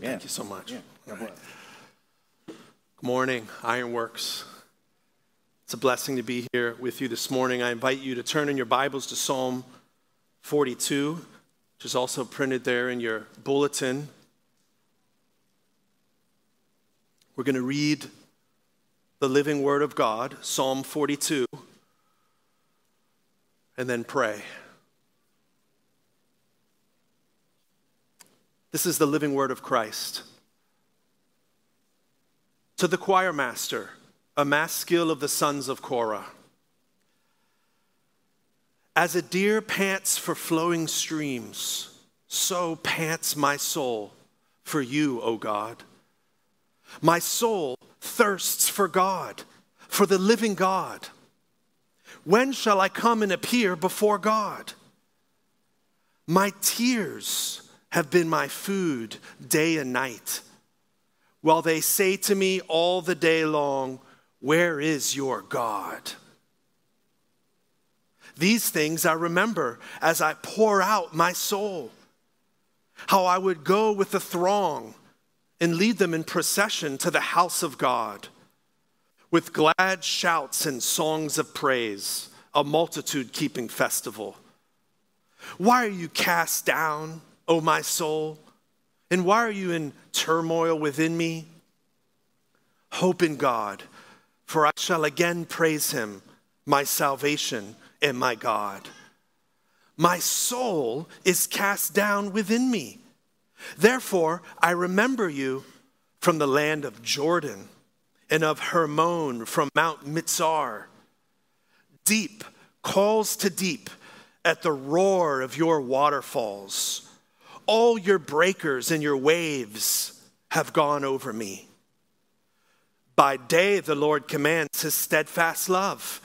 Yeah. Thank you so much. Yeah. Right. Good morning, Ironworks. It's a blessing to be here with you this morning. I invite you to turn in your Bibles to Psalm 42, which is also printed there in your bulletin. We're going to read the living Word of God, Psalm 42, and then pray. This is the living Word of Christ. To the choir master, a maskil of the sons of Korah. As a deer pants for flowing streams, so pants my soul for you, O God. My soul thirsts for God, for the living God. When shall I come and appear before God? My tears have been my food day and night, while they say to me all the day long, Where is your God? These things I remember as I pour out my soul, how I would go with the throng and lead them in procession to the house of God with glad shouts and songs of praise, a multitude keeping festival. Why are you cast down, O my soul? And why are you in turmoil within me? Hope in God, for I shall again praise him, my salvation and my God. My soul is cast down within me. Therefore, I remember you from the land of Jordan and of Hermon from Mount Mizar. Deep calls to deep at the roar of your waterfalls. All your breakers and your waves have gone over me. By day, the Lord commands his steadfast love,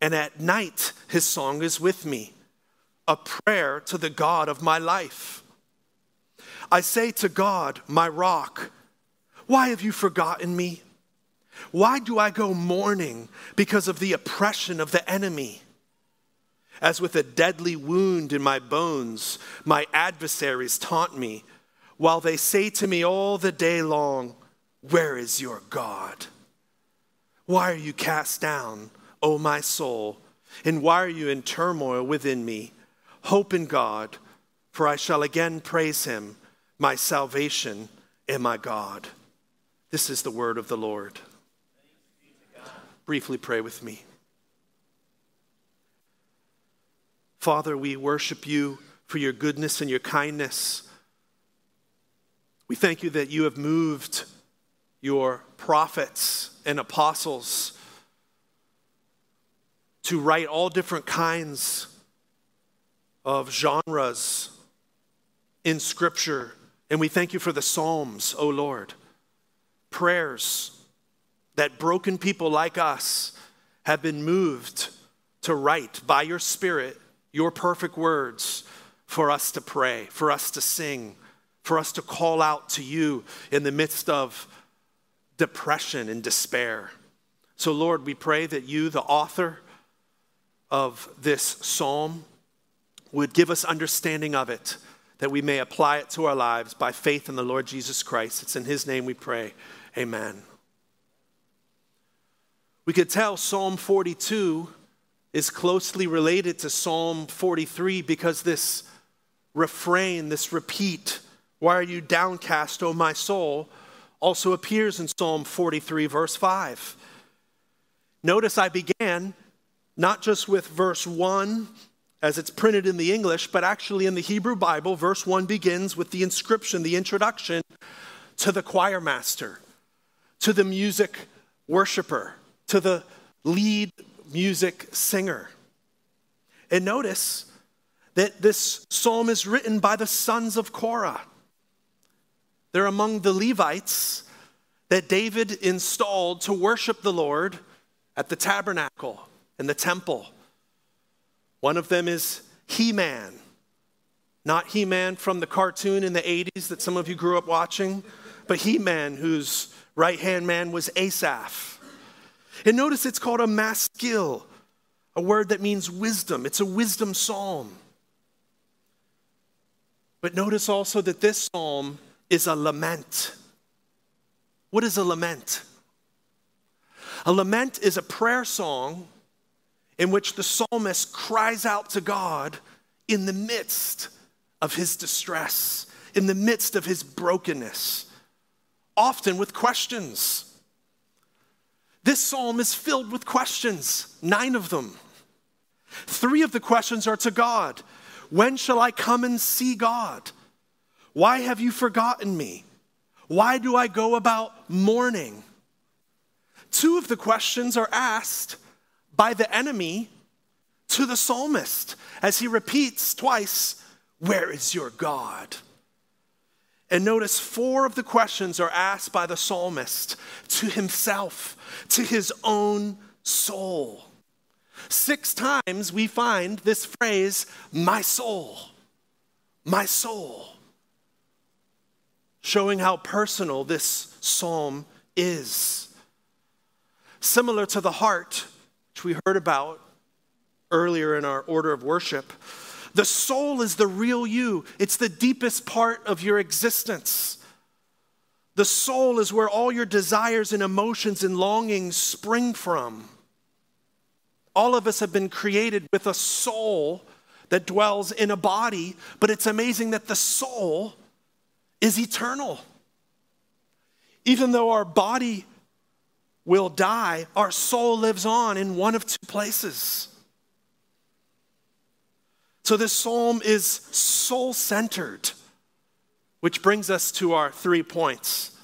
and at night, his song is with me, a prayer to the God of my life. I say to God, my rock, why have you forgotten me? Why do I go mourning because of the oppression of the enemy? As with a deadly wound in my bones, my adversaries taunt me, while they say to me all the day long, Where is your God? Why are you cast down, O my soul? And why are you in turmoil within me? Hope in God, for I shall again praise him, my salvation and my God. This is the word of the Lord. Briefly pray with me. Father, we worship you for your goodness and your kindness. We thank you that you have moved your prophets and apostles to write all different kinds of genres in Scripture. And we thank you for the Psalms, O Lord. Prayers that broken people like us have been moved to write by your Spirit your perfect words for us to pray, for us to sing, for us to call out to you in the midst of depression and despair. So, Lord, we pray that you, the author of this psalm, would give us understanding of it, that we may apply it to our lives by faith in the Lord Jesus Christ. It's in his name we pray. Amen. We could tell Psalm 42 is closely related to Psalm 43 because this refrain, this repeat, why are you downcast, O my soul, also appears in Psalm 43, verse 5. Notice I began not just with verse 1 as it's printed in the English, but actually in the Hebrew Bible, verse 1 begins with the inscription, the introduction to the choir master, to the music worshiper, to the lead music singer. And notice that this psalm is written by the sons of Korah. They're among the Levites that David installed to worship the Lord at the tabernacle and the temple. One of them is Heman, not He Man from the cartoon in the 80s that some of you grew up watching, but Heman, whose right hand man was Asaph. And notice it's called a maskil, a word that means wisdom. It's a wisdom psalm. But notice also that this psalm is a lament. What is a lament? A lament is a prayer song in which the psalmist cries out to God in the midst of his distress, in the midst of his brokenness, often with questions. This psalm is filled with questions, nine of them. Three of the questions are to God When shall I come and see God? Why have you forgotten me? Why do I go about mourning? Two of the questions are asked by the enemy to the psalmist as he repeats twice, Where is your God? And notice four of the questions are asked by the psalmist to himself, to his own soul. Six times we find this phrase, my soul, my soul, showing how personal this psalm is. Similar to the heart, which we heard about earlier in our order of worship, the soul is the real you, it's the deepest part of your existence. The soul is where all your desires and emotions and longings spring from. All of us have been created with a soul that dwells in a body, but it's amazing that the soul is eternal. Even though our body will die, our soul lives on in one of two places. So this psalm is soul centered, which brings us to our three points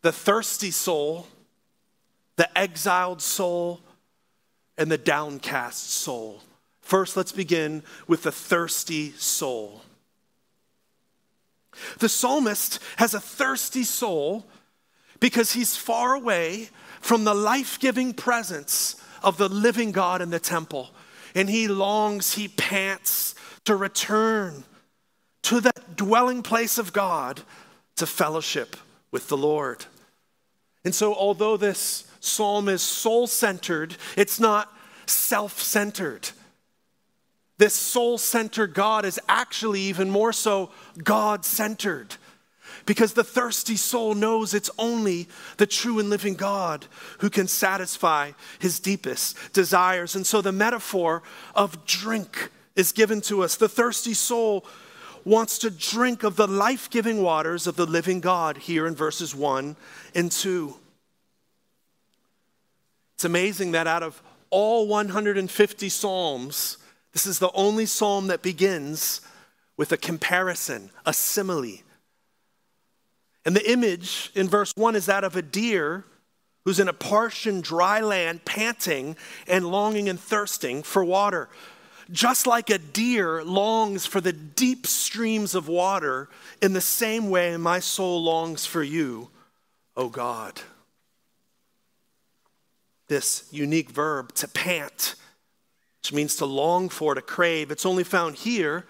the thirsty soul, the exiled soul, and the downcast soul. First, let's begin with the thirsty soul. The psalmist has a thirsty soul because he's far away from the life giving presence of the living God in the temple. And he longs, he pants to return to that dwelling place of God to fellowship with the Lord. And so, although this psalm is soul centered, it's not self centered. This soul centered God is actually even more so God centered. Because the thirsty soul knows it's only the true and living God who can satisfy his deepest desires. And so the metaphor of drink is given to us. The thirsty soul wants to drink of the life giving waters of the living God here in verses 1 and 2. It's amazing that out of all 150 Psalms, this is the only Psalm that begins with a comparison, a simile. And the image in verse 1 is that of a deer who's in a parched and dry land, panting and longing and thirsting for water. Just like a deer longs for the deep streams of water, in the same way my soul longs for you, O God. This unique verb, to pant, which means to long for, to crave, it's only found here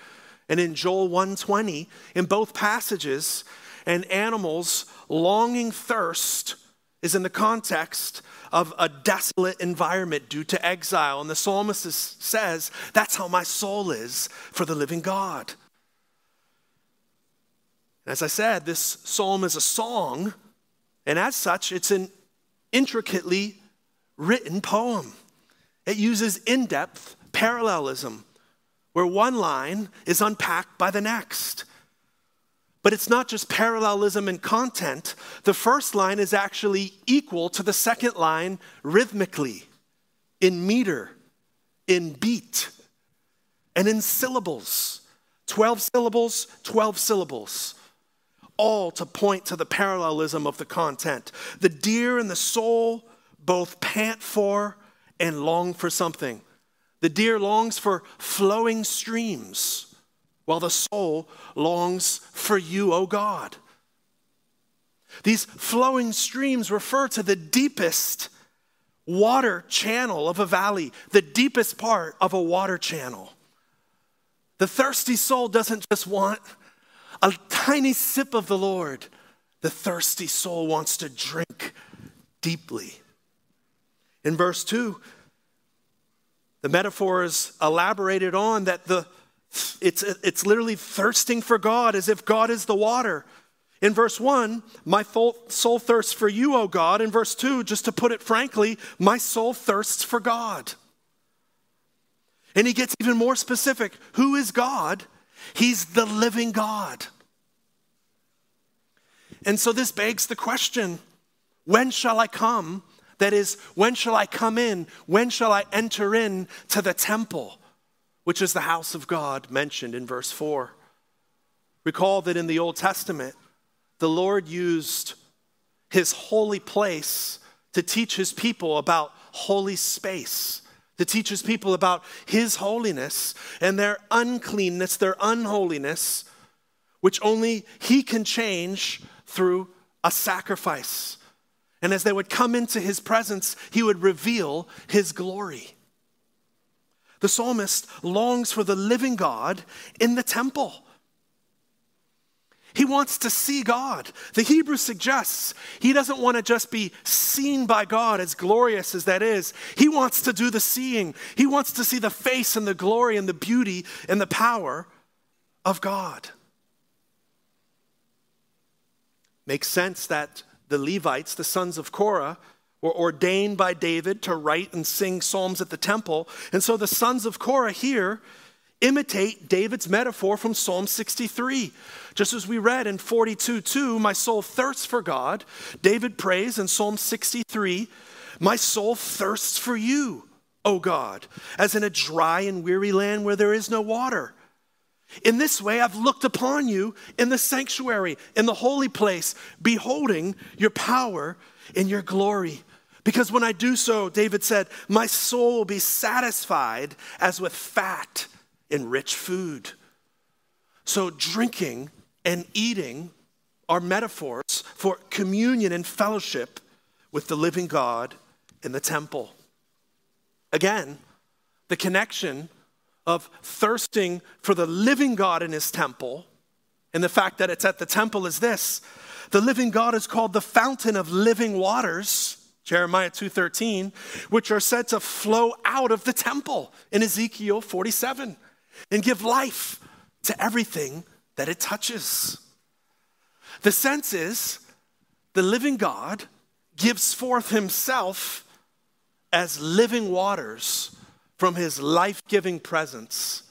and in Joel 120 in both passages. And animals longing thirst is in the context of a desolate environment due to exile. And the psalmist says, That's how my soul is for the living God. As I said, this psalm is a song, and as such, it's an intricately written poem. It uses in depth parallelism, where one line is unpacked by the next. But it's not just parallelism in content. The first line is actually equal to the second line rhythmically, in meter, in beat, and in syllables. 12 syllables, 12 syllables, all to point to the parallelism of the content. The deer and the soul both pant for and long for something. The deer longs for flowing streams while the soul longs for you, O God. These flowing streams refer to the deepest water channel of a valley, the deepest part of a water channel. The thirsty soul doesn't just want a tiny sip of the Lord, the thirsty soul wants to drink deeply. In verse 2, the metaphor is elaborated on that the it's, it's literally thirsting for God as if God is the water. In verse 1, my soul thirsts for you, O God. In verse 2, just to put it frankly, my soul thirsts for God. And he gets even more specific. Who is God? He's the living God. And so this begs the question when shall I come? That is, when shall I come in? When shall I enter in to the temple, which is the house of God mentioned in verse 4? Recall that in the Old Testament, the Lord used his holy place to teach his people about holy space, to teach his people about his holiness and their uncleanness, their unholiness, which only he can change through a sacrifice. And as they would come into his presence, he would reveal his glory. The psalmist longs for the living God in the temple. He wants to see God. The Hebrew suggests he doesn't want to just be seen by God, as glorious as that is. He wants to do the seeing. He wants to see the face and the glory and the beauty and the power of God. Makes sense that the Levites, the sons of Korah, were ordained by David to write and sing psalms at the temple. And so the sons of Korah here imitate David's metaphor from Psalm 63. Just as we read in 42 2, my soul thirsts for God. David prays in Psalm 63, my soul thirsts for you, O God, as in a dry and weary land where there is no water. In this way, I've looked upon you in the sanctuary, in the holy place, beholding your power and your glory. Because when I do so, David said, my soul will be satisfied as with fat and rich food. So, drinking and eating are metaphors for communion and fellowship with the living God in the temple. Again, the connection of thirsting for the living God in his temple and the fact that it's at the temple is this the living God is called the fountain of living waters Jeremiah 2:13 which are said to flow out of the temple in Ezekiel 47 and give life to everything that it touches. The sense is the living God gives forth himself as living waters from his life giving presence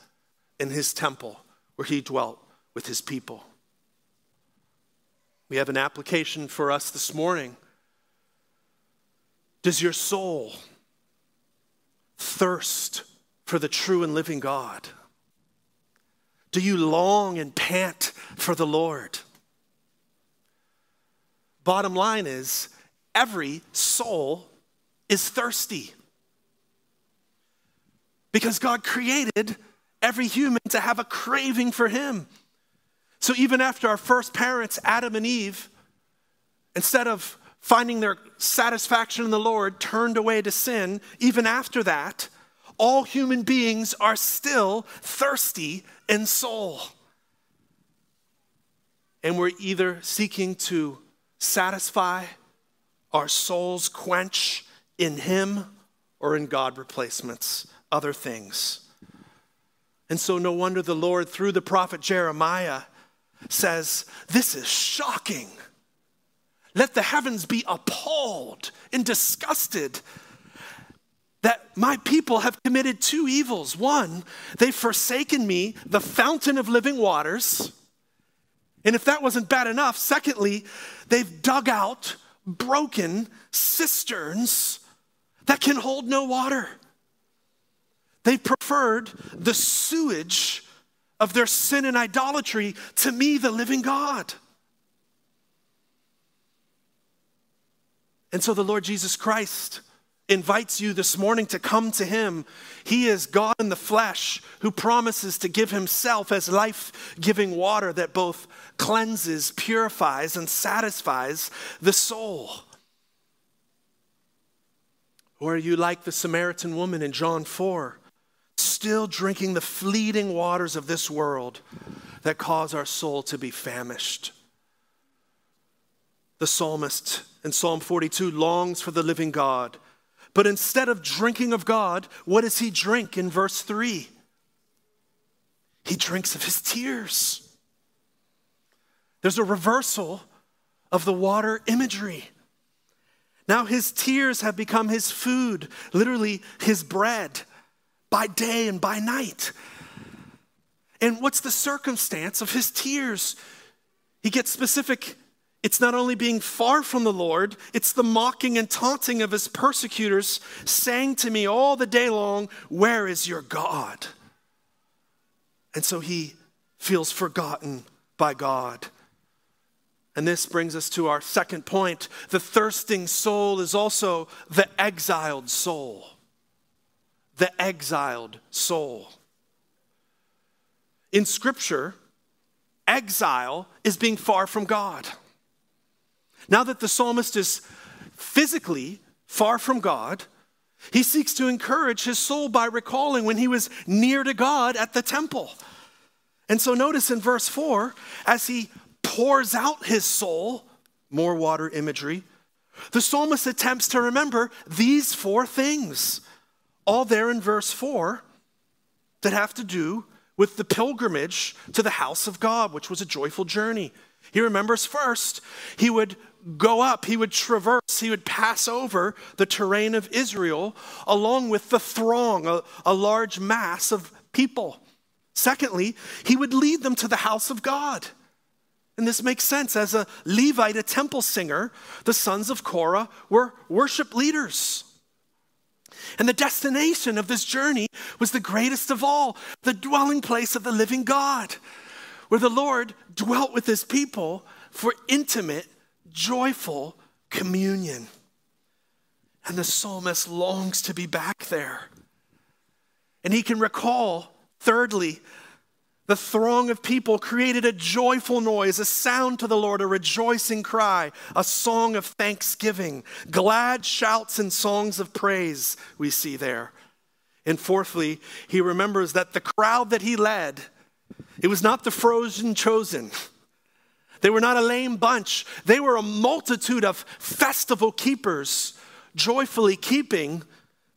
in his temple where he dwelt with his people. We have an application for us this morning. Does your soul thirst for the true and living God? Do you long and pant for the Lord? Bottom line is every soul is thirsty. Because God created every human to have a craving for Him. So even after our first parents, Adam and Eve, instead of finding their satisfaction in the Lord, turned away to sin, even after that, all human beings are still thirsty in soul. And we're either seeking to satisfy our souls, quench in Him or in God replacements, other things. And so, no wonder the Lord, through the prophet Jeremiah, says, This is shocking. Let the heavens be appalled and disgusted that my people have committed two evils. One, they've forsaken me, the fountain of living waters. And if that wasn't bad enough, secondly, they've dug out broken cisterns that can hold no water. They preferred the sewage of their sin and idolatry to me, the living God. And so the Lord Jesus Christ invites you this morning to come to him. He is God in the flesh who promises to give himself as life giving water that both cleanses, purifies, and satisfies the soul. Or are you like the Samaritan woman in John 4, still drinking the fleeting waters of this world that cause our soul to be famished? The psalmist in Psalm 42 longs for the living God but instead of drinking of God, what does he drink in verse 3? He drinks of his tears. There's a reversal of the water imagery. Now his tears have become his food, literally his bread, by day and by night. And what's the circumstance of his tears? He gets specific. It's not only being far from the Lord, it's the mocking and taunting of his persecutors, saying to me all the day long, Where is your God? And so he feels forgotten by God. And this brings us to our second point. The thirsting soul is also the exiled soul. The exiled soul. In Scripture, exile is being far from God. Now that the psalmist is physically far from God, he seeks to encourage his soul by recalling when he was near to God at the temple. And so notice in verse 4, as he pours out his soul, more water imagery, the psalmist attempts to remember these four things, all there in verse 4, that have to do with the pilgrimage to the house of God, which was a joyful journey. He remembers first, he would go up, he would traverse, he would pass over the terrain of Israel along with the throng, a, a large mass of people. Secondly, he would lead them to the house of God. And this makes sense. As a Levite, a temple singer, the sons of Korah were worship leaders. And the destination of this journey was the greatest of all, the dwelling place of the living God, where the Lord dwelt with his people for intimate, joyful communion. And the psalmist longs to be back there. And he can recall, thirdly, the throng of people created a joyful noise, a sound to the Lord, a rejoicing cry, a song of thanksgiving, glad shouts and songs of praise we see there. And fourthly, he remembers that the crowd that he led, it was not the frozen chosen. They were not a lame bunch. They were a multitude of festival keepers, joyfully keeping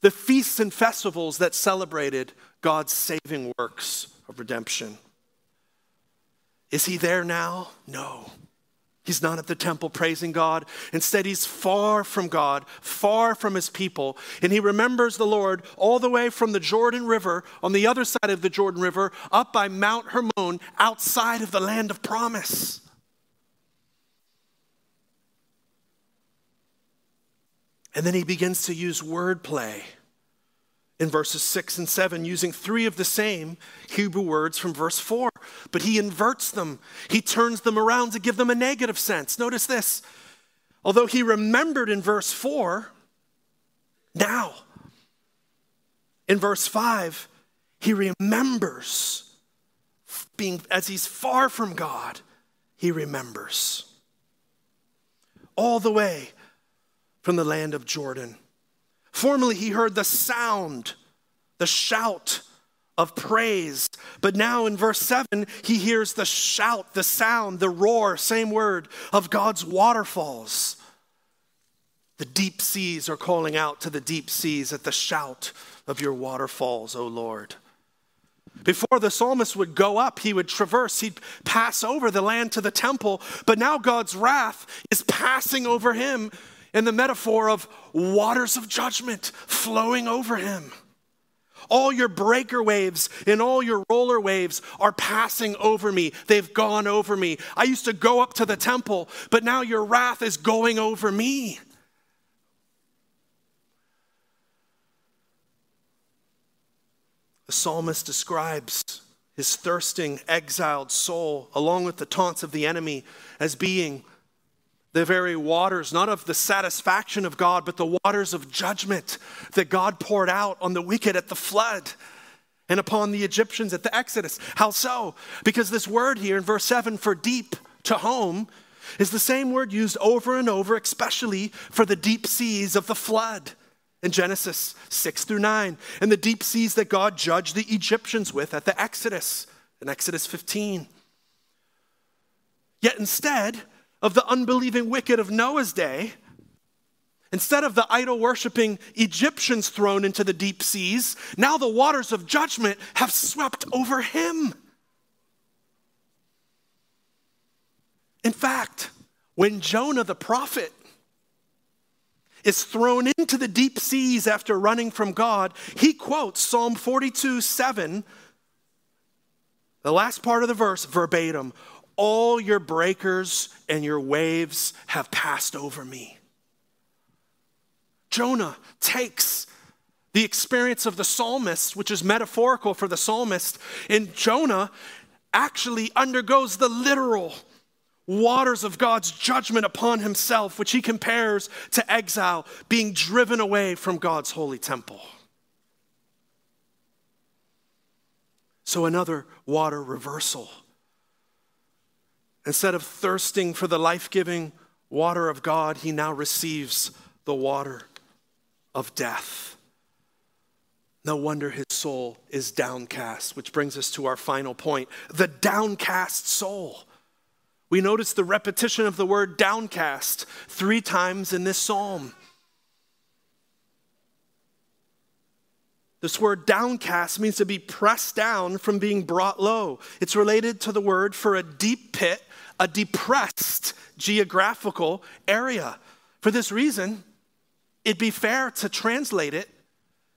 the feasts and festivals that celebrated God's saving works of redemption. Is he there now? No. He's not at the temple praising God. Instead, he's far from God, far from his people. And he remembers the Lord all the way from the Jordan River, on the other side of the Jordan River, up by Mount Hermon, outside of the land of promise. And then he begins to use wordplay in verses 6 and 7 using three of the same Hebrew words from verse 4, but he inverts them. He turns them around to give them a negative sense. Notice this. Although he remembered in verse 4, now in verse 5, he remembers being as he's far from God, he remembers all the way from the land of Jordan. Formerly, he heard the sound, the shout of praise. But now in verse 7, he hears the shout, the sound, the roar, same word, of God's waterfalls. The deep seas are calling out to the deep seas at the shout of your waterfalls, O Lord. Before the psalmist would go up, he would traverse, he'd pass over the land to the temple, but now God's wrath is passing over him in the metaphor of waters of judgment flowing over him. All your breaker waves and all your roller waves are passing over me. They've gone over me. I used to go up to the temple, but now your wrath is going over me. The psalmist describes his thirsting, exiled soul, along with the taunts of the enemy, as being the very waters, not of the satisfaction of God, but the waters of judgment that God poured out on the wicked at the flood and upon the Egyptians at the Exodus. How so? Because this word here in verse 7 for deep tehom is the same word used over and over, especially for the deep seas of the flood in Genesis 6 through 9, and the deep seas that God judged the Egyptians with at the Exodus in Exodus 15. Yet instead, of the unbelieving wicked of Noah's day, instead of the idol worshiping Egyptians thrown into the deep seas, now the waters of judgment have swept over him. In fact, when Jonah the prophet is thrown into the deep seas after running from God, he quotes Psalm 42 7, the last part of the verse, verbatim All your breakers and your waves have passed over me. Jonah takes the experience of the psalmist, which is metaphorical for the psalmist, and Jonah actually undergoes the literal waters of God's judgment upon himself, which he compares to exile, being driven away from God's holy temple. So, another water reversal. Instead of thirsting for the life giving water of God, he now receives the water of death. No wonder his soul is downcast, which brings us to our final point the downcast soul. We notice the repetition of the word downcast three times in this psalm. This word downcast means to be pressed down from being brought low. It's related to the word for a deep pit, a depressed geographical area. For this reason, it'd be fair to translate it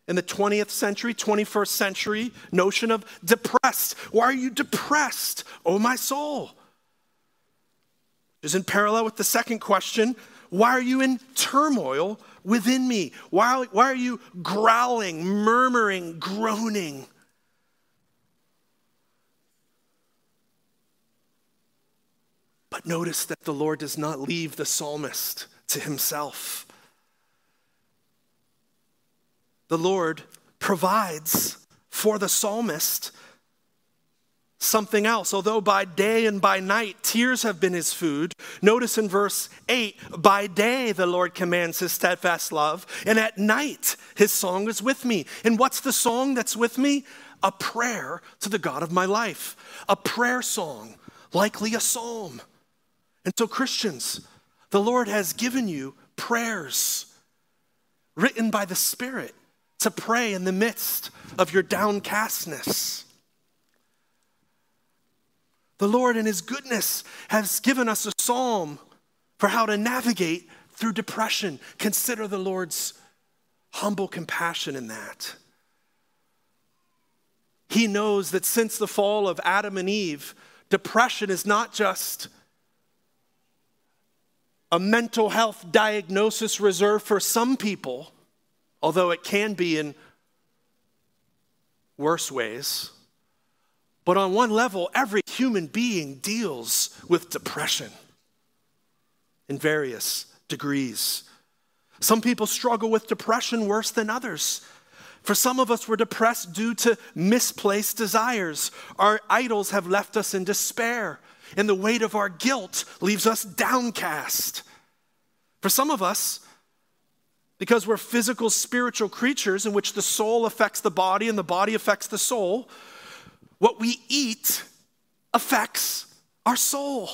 in the 20th century, 21st century notion of depressed. Why are you depressed, oh my soul? Is in parallel with the second question why are you in turmoil within me? Why, why are you growling, murmuring, groaning? Notice that the Lord does not leave the psalmist to himself. The Lord provides for the psalmist something else. Although by day and by night tears have been his food, notice in verse 8 by day the Lord commands his steadfast love, and at night his song is with me. And what's the song that's with me? A prayer to the God of my life, a prayer song, likely a psalm. And so, Christians, the Lord has given you prayers written by the Spirit to pray in the midst of your downcastness. The Lord, in His goodness, has given us a psalm for how to navigate through depression. Consider the Lord's humble compassion in that. He knows that since the fall of Adam and Eve, depression is not just a mental health diagnosis reserved for some people, although it can be in worse ways. But on one level, every human being deals with depression in various degrees. Some people struggle with depression worse than others. For some of us, we're depressed due to misplaced desires. Our idols have left us in despair, and the weight of our guilt leaves us downcast. For some of us, because we're physical, spiritual creatures in which the soul affects the body and the body affects the soul, what we eat affects our soul.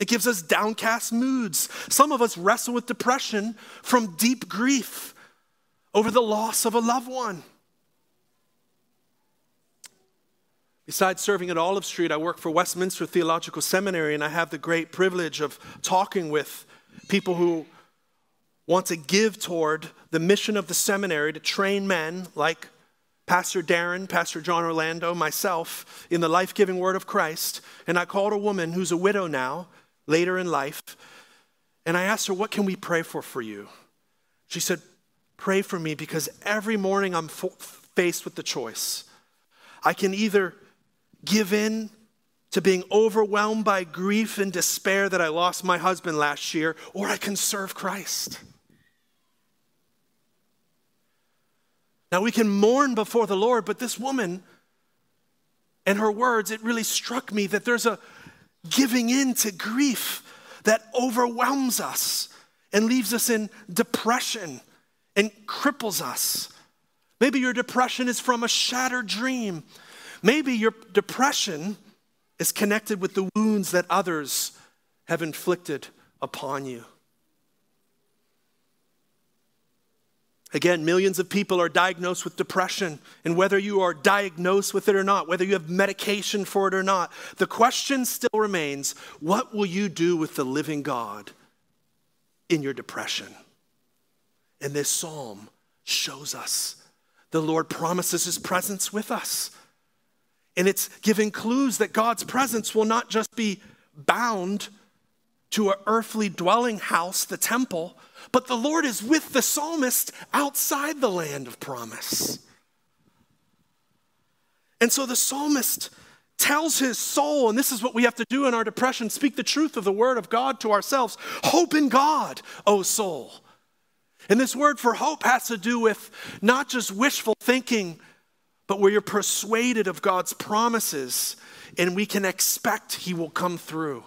It gives us downcast moods. Some of us wrestle with depression from deep grief over the loss of a loved one. Besides serving at Olive Street, I work for Westminster Theological Seminary, and I have the great privilege of talking with people who want to give toward the mission of the seminary to train men like Pastor Darren, Pastor John Orlando, myself, in the life giving word of Christ. And I called a woman who's a widow now, later in life, and I asked her, What can we pray for for you? She said, Pray for me because every morning I'm faced with the choice. I can either give in to being overwhelmed by grief and despair that I lost my husband last year, or I can serve Christ. Now we can mourn before the Lord, but this woman and her words, it really struck me that there's a giving in to grief that overwhelms us and leaves us in depression and cripples us. Maybe your depression is from a shattered dream. Maybe your depression is connected with the wounds that others have inflicted upon you. Again, millions of people are diagnosed with depression, and whether you are diagnosed with it or not, whether you have medication for it or not, the question still remains what will you do with the living God in your depression? And this psalm shows us the Lord promises his presence with us. And it's giving clues that God's presence will not just be bound to an earthly dwelling house, the temple, but the Lord is with the psalmist outside the land of promise. And so the psalmist tells his soul, and this is what we have to do in our depression speak the truth of the word of God to ourselves. Hope in God, O soul. And this word for hope has to do with not just wishful thinking, but where you're persuaded of God's promises and we can expect He will come through.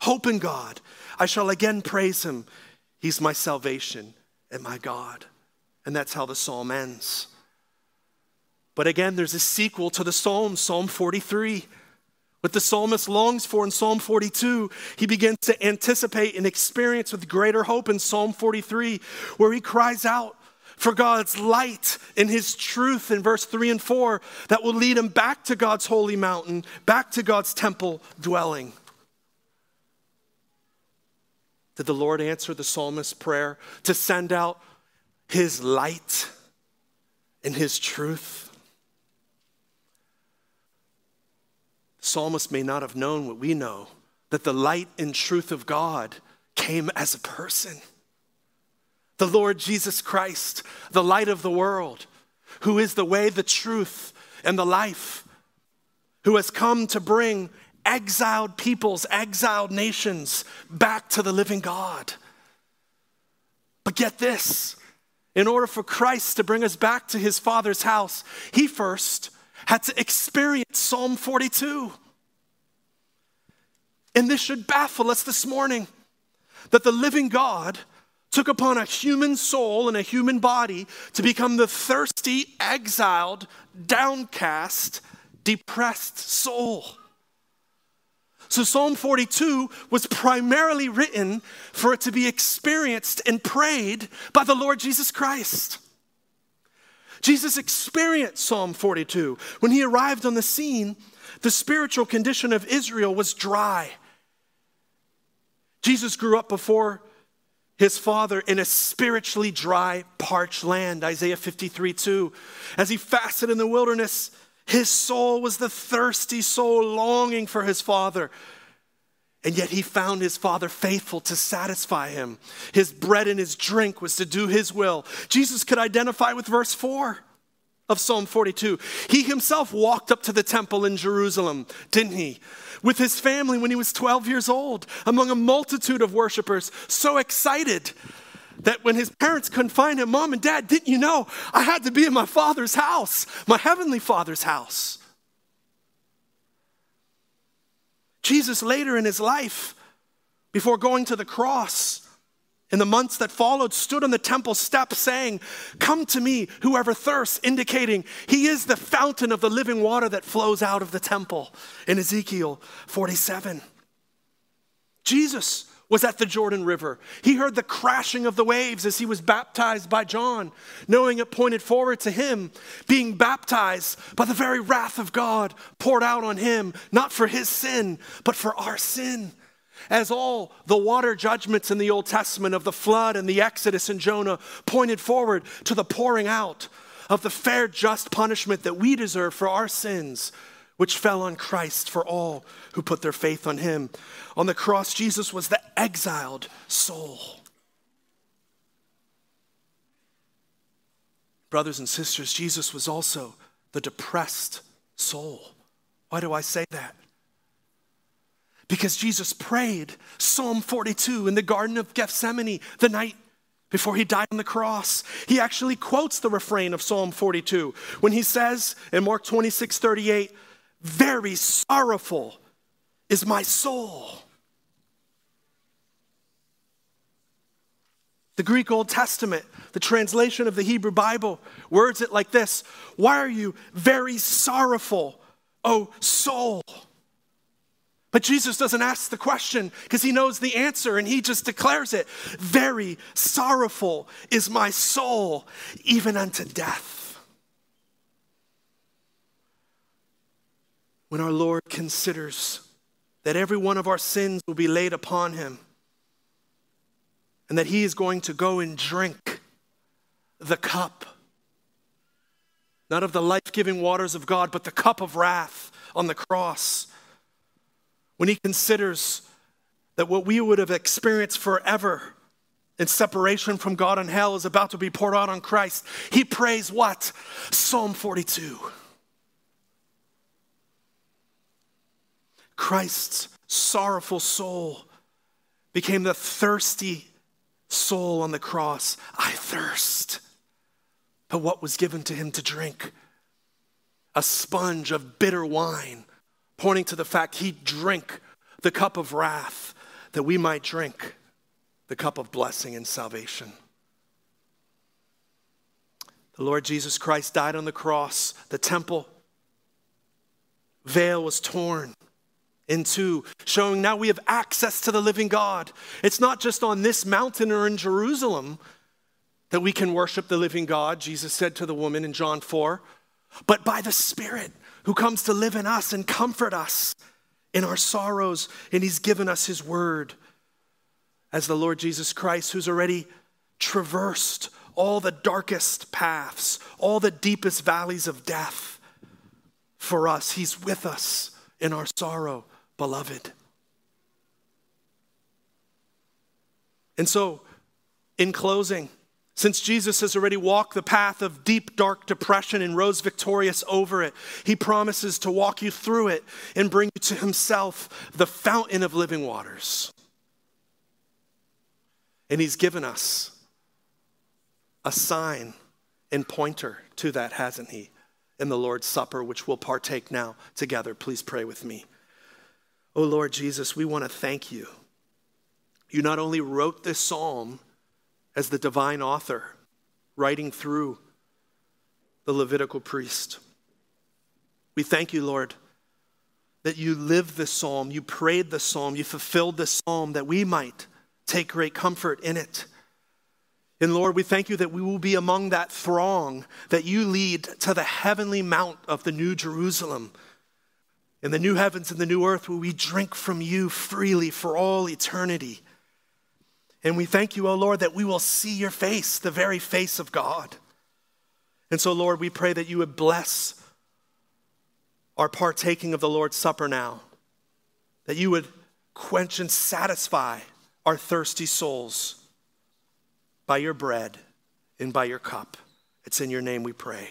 Hope in God. I shall again praise him. He's my salvation and my God. And that's how the psalm ends. But again, there's a sequel to the psalm, Psalm 43. What the psalmist longs for in Psalm 42, he begins to anticipate and experience with greater hope in Psalm 43, where he cries out for God's light and his truth in verse 3 and 4 that will lead him back to God's holy mountain, back to God's temple dwelling. Did the Lord answer the psalmist's prayer to send out his light and his truth? The psalmist may not have known what we know that the light and truth of God came as a person. The Lord Jesus Christ, the light of the world, who is the way, the truth, and the life, who has come to bring exiled peoples, exiled nations back to the living God. But get this in order for Christ to bring us back to his Father's house, he first had to experience Psalm 42. And this should baffle us this morning that the living God took upon a human soul and a human body to become the thirsty, exiled, downcast, depressed soul. So, Psalm 42 was primarily written for it to be experienced and prayed by the Lord Jesus Christ. Jesus experienced Psalm 42. When he arrived on the scene, the spiritual condition of Israel was dry. Jesus grew up before his father in a spiritually dry, parched land, Isaiah 53 2. As he fasted in the wilderness, his soul was the thirsty soul longing for his father. And yet he found his father faithful to satisfy him. His bread and his drink was to do his will. Jesus could identify with verse 4 of Psalm 42. He himself walked up to the temple in Jerusalem, didn't he? With his family when he was 12 years old, among a multitude of worshipers, so excited that when his parents couldn't find him, mom and dad, didn't you know I had to be in my father's house, my heavenly father's house? Jesus, later in his life, before going to the cross, in the months that followed, stood on the temple steps saying, Come to me, whoever thirsts, indicating he is the fountain of the living water that flows out of the temple in Ezekiel 47. Jesus was at the Jordan River. He heard the crashing of the waves as he was baptized by John, knowing it pointed forward to him being baptized by the very wrath of God poured out on him, not for his sin, but for our sin. As all the water judgments in the Old Testament of the flood and the Exodus and Jonah pointed forward to the pouring out of the fair, just punishment that we deserve for our sins which fell on Christ for all who put their faith on him. On the cross, Jesus was the exiled soul. Brothers and sisters, Jesus was also the depressed soul. Why do I say that? Because Jesus prayed Psalm 42 in the Garden of Gethsemane the night before he died on the cross. He actually quotes the refrain of Psalm 42 when he says in Mark 26 38, very sorrowful is my soul. The Greek Old Testament, the translation of the Hebrew Bible, words it like this Why are you very sorrowful, O soul? But Jesus doesn't ask the question because he knows the answer and he just declares it. Very sorrowful is my soul, even unto death. When our Lord considers that every one of our sins will be laid upon him and that he is going to go and drink the cup, not of the life giving waters of God, but the cup of wrath on the cross when he considers that what we would have experienced forever in separation from God and hell is about to be poured out on Christ, he prays what? Psalm 42. Christ's sorrowful soul became the thirsty soul on the cross. I thirst. But what was given to him to drink? A sponge of bitter wine pointing to the fact he drank the cup of wrath that we might drink the cup of blessing and salvation. The Lord Jesus Christ died on the cross. The temple veil was torn in two, showing now we have access to the living God. It's not just on this mountain or in Jerusalem that we can worship the living God, Jesus said to the woman in John 4, but by the Spirit who comes to live in us and comfort us in our sorrows. And He's given us His word as the Lord Jesus Christ, who's already traversed all the darkest paths, all the deepest valleys of death for us. He's with us in our sorrow, beloved. And so, in closing, since Jesus has already walked the path of deep, dark depression and rose victorious over it, he promises to walk you through it and bring you to himself, the fountain of living waters. And he's given us a sign and pointer to that, hasn't he? In the Lord's Supper, which we'll partake now together. Please pray with me. Oh Lord Jesus, we want to thank you. You not only wrote this psalm, as the divine author writing through the Levitical priest. We thank you, Lord, that you lived this psalm, you prayed the psalm, you fulfilled this psalm that we might take great comfort in it. And Lord, we thank you that we will be among that throng that you lead to the heavenly mount of the New Jerusalem, in the new heavens and the new earth, where we drink from you freely for all eternity. And we thank you, O oh Lord, that we will see your face, the very face of God. And so, Lord, we pray that you would bless our partaking of the Lord's Supper now, that you would quench and satisfy our thirsty souls by your bread and by your cup. It's in your name we pray.